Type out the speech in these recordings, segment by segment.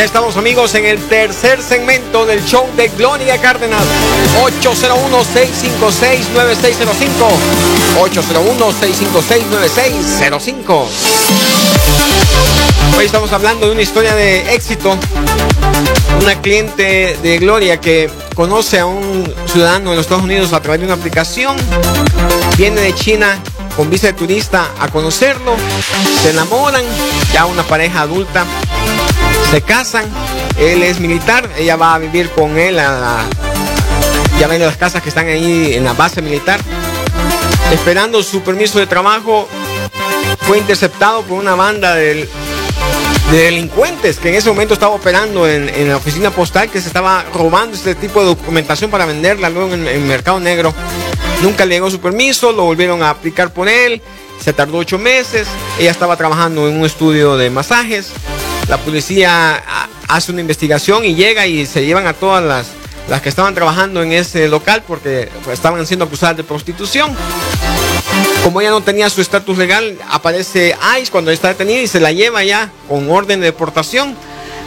Ya estamos amigos en el tercer segmento del show de Gloria Cárdenas. 801-656-9605. 801-656-9605. Hoy estamos hablando de una historia de éxito. Una cliente de Gloria que conoce a un ciudadano de los Estados Unidos a través de una aplicación. Viene de China con visa de turista a conocerlo. Se enamoran, ya una pareja adulta se casan, él es militar, ella va a vivir con él a ya ven las casas que están ahí en la base militar. Esperando su permiso de trabajo, fue interceptado por una banda de, delincuentes que en ese momento estaba operando en, la oficina postal que se estaba robando este tipo de documentación para venderla luego en, el mercado negro. Nunca le llegó su permiso, lo volvieron a aplicar por él, se tardó ocho meses, ella estaba trabajando en un estudio de masajes, la policía hace una investigación y llega y se llevan a todas las, las que estaban trabajando en ese local porque estaban siendo acusadas de prostitución. Como ella no tenía su estatus legal, aparece ICE cuando está detenida y se la lleva ya con orden de deportación.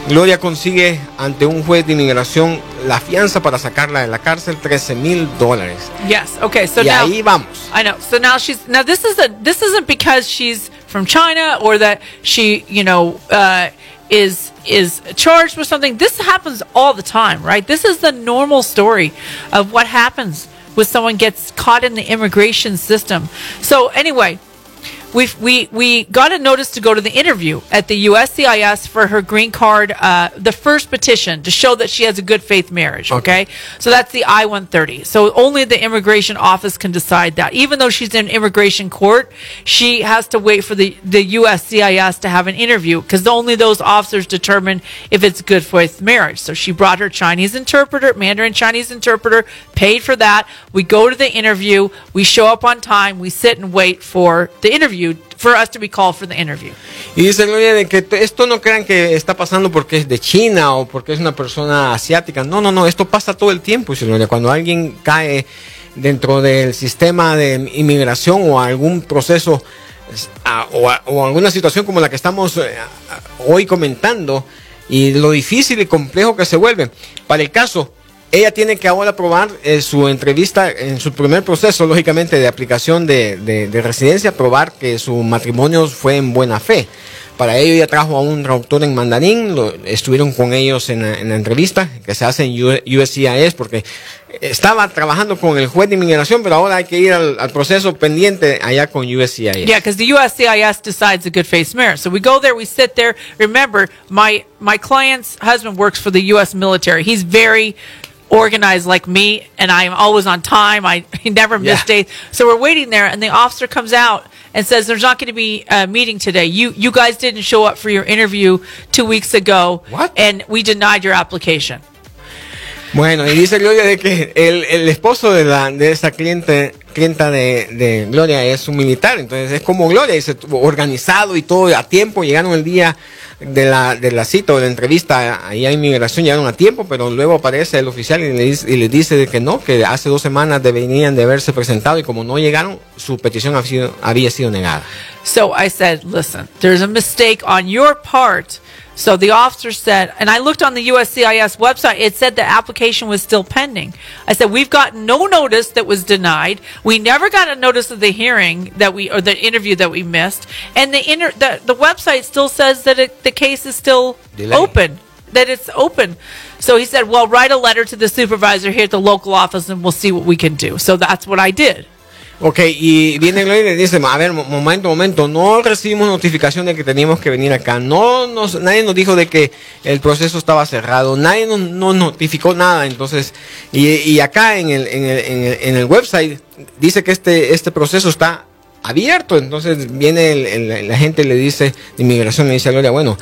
Gloria consigue ante un juez de inmigración la fianza para sacarla de la cárcel 13 mil dólares. Yes. Okay. So y now ahí vamos. I know. So now she's now this is a this isn't because she's from China or that she you know uh, is is charged with something. This happens all the time, right? This is the normal story of what happens when someone gets caught in the immigration system. So anyway, we we we got a notice to go to the interview at the USCIS for her green card, uh, the first petition to show that she has a good faith marriage. Okay, so that's the I one thirty. So only the immigration office can decide that. Even though she's in immigration court, she has to wait for the the USCIS to have an interview because only those officers determine if it's good faith marriage. So she brought her Chinese interpreter, Mandarin Chinese interpreter, paid for that. We go to the interview. We show up on time. We sit and wait for the interview for us to be called for the interview. Y dice Gloria que esto no crean que está pasando porque es de China o porque es una persona asiática. No, no, no, esto pasa todo el tiempo, dice. Cuando alguien cae dentro del sistema de inmigración o algún proceso o, alguna situación como la que estamos eh, hoy comentando y lo difícil y complejo que se vuelve. Para el caso, ella tiene que ahora probar eh, su entrevista en su primer proceso, lógicamente, de aplicación de, de- de residencia, probar que su matrimonio fue en buena fe. Para ello ella trajo a un traductor en mandarín, lo- estuvieron con ellos en la, en la entrevista que se hace en USCIS porque estaba trabajando con el juez de inmigración, pero ahora hay que ir al, al proceso pendiente allá con USCIS. Yeah, because the USCIS decides a good faith marriage. So we go there, we sit there. Remember, my my client's husband works for the U.S. military. He's very organized like me, and I'm always on time. I never miss Yeah. days. So we're waiting there, and the officer comes out and says, "There's not going to be a meeting today. You you guys didn't show up for your interview two weeks ago, What? and we denied your application." Bueno, y dice Gloria de que el, el esposo de, la, de esa cliente, clienta de, de Gloria es un militar, entonces es como Gloria, dice, organizado y todo a tiempo, llegaron el día de la, de la cita o de la entrevista ahí a inmigración, llegaron a tiempo, pero luego aparece el oficial y le, dice- y le dice de que no, que hace dos semanas deberían de haberse presentado y como no llegaron, su petición había sido negada. So I said, listen, there's a mistake on your part. So the officer said, and I looked on the USCIS website, it said the application was still pending. I said, we've got no notice that was denied. We never got a notice of the hearing that we, or the interview that we missed. And the inter, the, the website still says that it, the case is still Delayed. open, that it's open. So he said, well, write a letter to the supervisor here at the local office and we'll see what we can do. So that's what I did. Ok, y viene Gloria y le dice, a ver, mo- momento, momento, no recibimos notificación de que teníamos que venir acá, no nos, nadie nos dijo de que el proceso estaba cerrado, nadie nos, nos notificó nada, entonces, y, y acá en el, en, el, en, el, en el website dice que este, este proceso está abierto. Entonces viene el, la gente le dice, de inmigración le dice Gloria, bueno,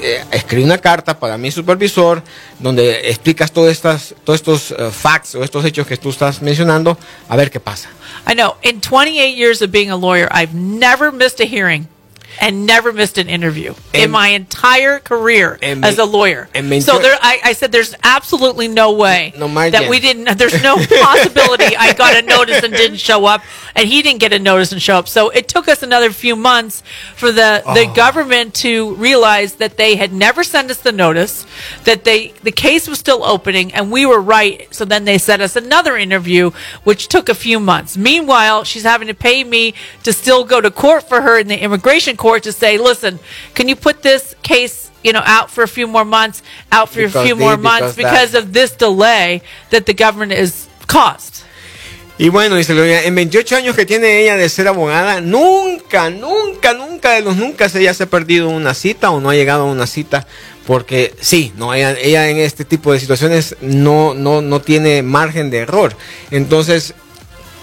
eh, escribe una carta para mi supervisor donde explicas todas estas, todos estos eh, facts o estos hechos que tú estás mencionando, a ver qué pasa. I know. In 28 years of being a lawyer, I've never missed a hearing and never missed an interview in my entire career and as a lawyer. and so there, I, I said, there's absolutely no way No that we didn't. There's no possibility I got a notice and didn't show up, and he didn't get a notice and show up. So it took us another few months for the the Oh. government to realize that they had never sent us the notice, that they the case was still opening, and we were right. So then they sent us another interview, which took a few months. Meanwhile, she's having to pay me to still go to court for her in the immigration court to say, listen, can you put this case, you know, out for a few more months, out for Because a few the- more months because because that- of this delay that the government is caused. Y bueno, dice Gloria, en 28 años que tiene ella de ser abogada, nunca, nunca, nunca de los nunca ella se ha perdido una cita o no ha llegado a una cita. Porque sí, no, ella, ella en este tipo de situaciones no, no, no tiene margen de error. Entonces,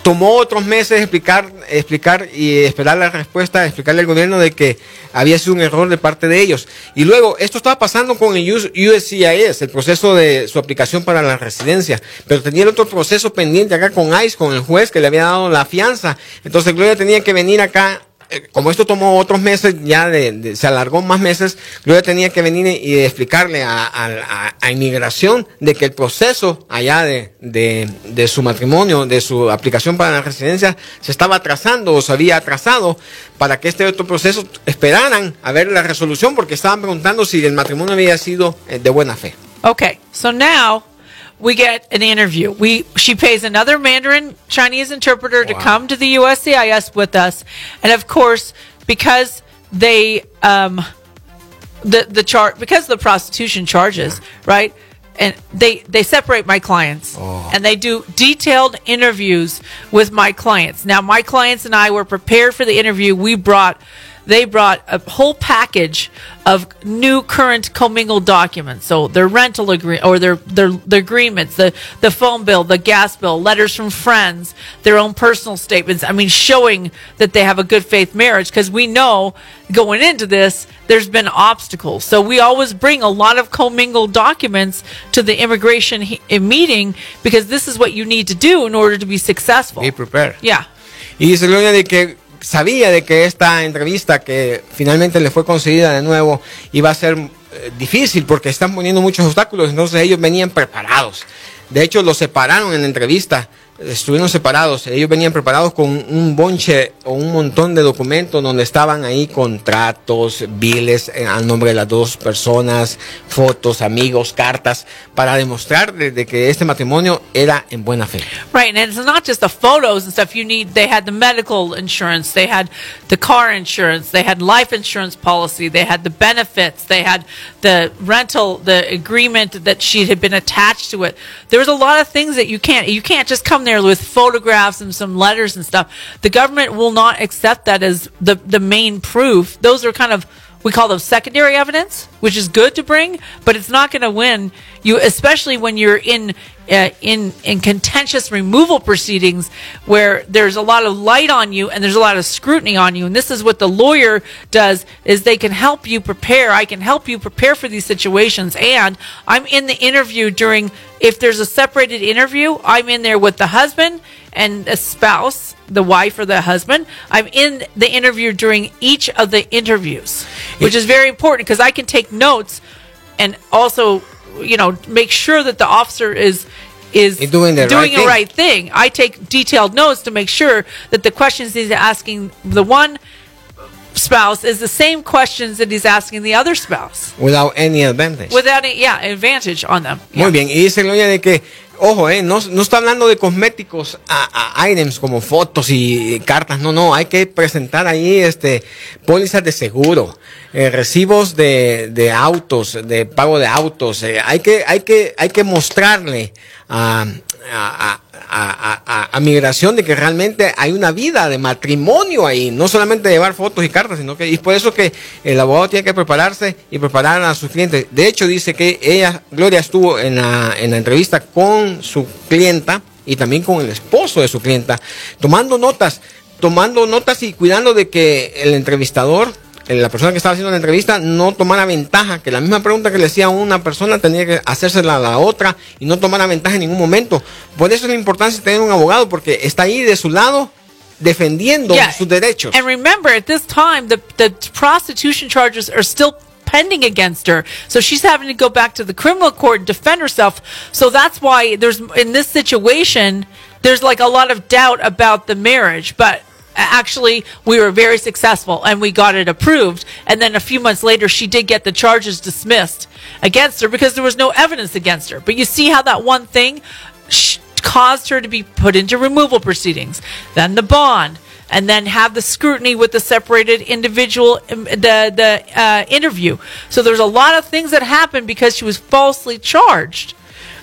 tomó otros meses explicar, explicar y esperar la respuesta, explicarle al gobierno de que había sido un error de parte de ellos. Y luego, esto estaba pasando con el US- USCIS, el proceso de su aplicación para la residencia, pero tenía el otro proceso pendiente acá con ICE, con el juez que le había dado la fianza. Entonces Gloria tenía que venir acá. Eh, Como esto tomó otros meses, ya de- de- se alargó más meses, Gloria tenía que venir y explicarle a- a inmigración de que el proceso allá de, de, de su matrimonio, de su aplicación para la residencia, se estaba atrasando o se había atrasado para que este otro proceso esperaran a ver la resolución porque estaban preguntando si el matrimonio había sido eh, de buena fe. Okay, so now we get an interview. We she pays another Mandarin Chinese interpreter to come to the USCIS with us, and of course, because they um, the the chart because of the prostitution charges, right? And they they separate my clients, and they do detailed interviews with my clients. Now, my clients and I were prepared for the interview. We brought they brought a whole package of new current commingled documents. So their rental agree or their, their their agreements, the the phone bill, the gas bill, letters from friends, their own personal statements. I mean, showing that they have a good faith marriage because we know going into this there's been obstacles. So we always bring a lot of commingled documents to the immigration he- eh, meeting because this is what you need to do in order to be successful. Be prepared. Yeah. Y dice Gloria de que sabía de que esta entrevista que finalmente le fue concedida de nuevo iba a ser eh, difícil porque están poniendo muchos obstáculos, entonces ellos venían preparados. De hecho, los separaron en la entrevista, estuvieron separados, ellos venían preparados con un bonche o un montón de documentos donde estaban ahí contratos, biles eh, al nombre de las dos personas, fotos, amigos, cartas, para demostrar de, que este matrimonio era en buena fe. Right, and it's not just the photos and stuff you need. They had the medical insurance, they had the car insurance, they had life insurance policy, they had the benefits, they had the rental, the agreement that she had been attached to it. There was a lot of things that you can't you can't just come there with photographs and some letters and stuff. The government will not accept that as the the main proof. Those are kind of we call them secondary evidence, which is good to bring, but it's not going to win you, especially when you're in uh, in in contentious removal proceedings where there's a lot of light on you and there's a lot of scrutiny on you. And this is what the lawyer does: is they can help you prepare. I can help you prepare for these situations, and I'm in the interview during. If there's a separated interview, I'm in there with the husband and a spouse, the wife or the husband. I'm in the interview during each of the interviews, which is very important because I can take notes and also, you know, make sure that the officer is is You're doing the right doing thing. right thing. I take detailed notes to make sure that the questions he's asking the one spouse is the same questions that he's asking the other spouse Without any advantage. without any, yeah, advantage on them. Muy bien, y dice Gloria de que, ojo, eh, no, no está hablando de cosméticos a, a items como fotos y cartas, no, no, hay que presentar ahí este pólizas de seguro, eh, recibos de, de autos, de pago de autos, eh, hay que, hay que, hay que mostrarle a, a, a- a- migración de que realmente hay una vida de matrimonio ahí, no solamente llevar fotos y cartas, sino que, y por eso que el abogado tiene que prepararse y preparar a sus clientes. De hecho, dice que ella, Gloria, estuvo en la, en la entrevista con su clienta y también con el esposo de su clienta, tomando notas tomando notas y cuidando de que el entrevistador, la persona que estaba haciendo la entrevista, no tomara ventaja, que la misma pregunta que le hacía una persona tenía que hacérsela a la otra y no tomara ventaja en ningún momento. Por eso es la importancia de tener un abogado, porque está ahí de su lado defendiendo Yeah. sus derechos. And remember, at this time, the, the prostitution charges are still pending against her. So she's having to go back to the criminal court and defend herself. So that's why there's, in this situation, there's like a lot of doubt about the marriage. But actually, we were very successful and we got it approved. And then a few months later, she did get the charges dismissed against her because there was no evidence against her. But you see how that one thing caused her to be put into removal proceedings, then the bond, and then have the scrutiny with the separated individual, um, the the uh, interview. So there's a lot of things that happened because she was falsely charged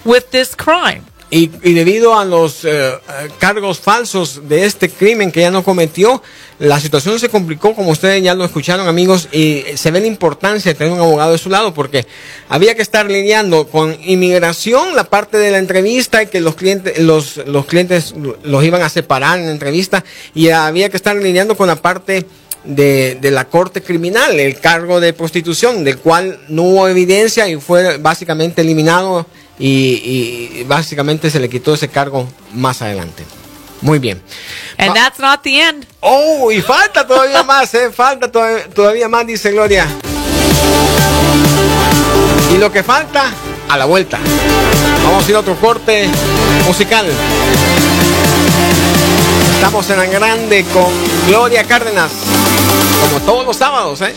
with this crime. Y, y debido a los eh, cargos falsos de este crimen que ella no cometió, la situación se complicó, como ustedes ya lo escucharon amigos, y se ve la importancia de tener un abogado de su lado, porque había que estar lidiando con inmigración, la parte de la entrevista, y que los clientes, los, los clientes los iban a separar en la entrevista, y había que estar lidiando con la parte de la corte criminal, el cargo de prostitución, del cual no hubo evidencia y fue básicamente eliminado y, y básicamente se le quitó ese cargo más adelante. Muy bien. And Va- that's not the end. Oh, y falta todavía más, ¿eh? Falta todavía más, dice Gloria. Y lo que falta, a la vuelta. Vamos a ir a otro corte musical. Estamos en la grande con Gloria Cárdenas. Como todos los sábados, ¿eh?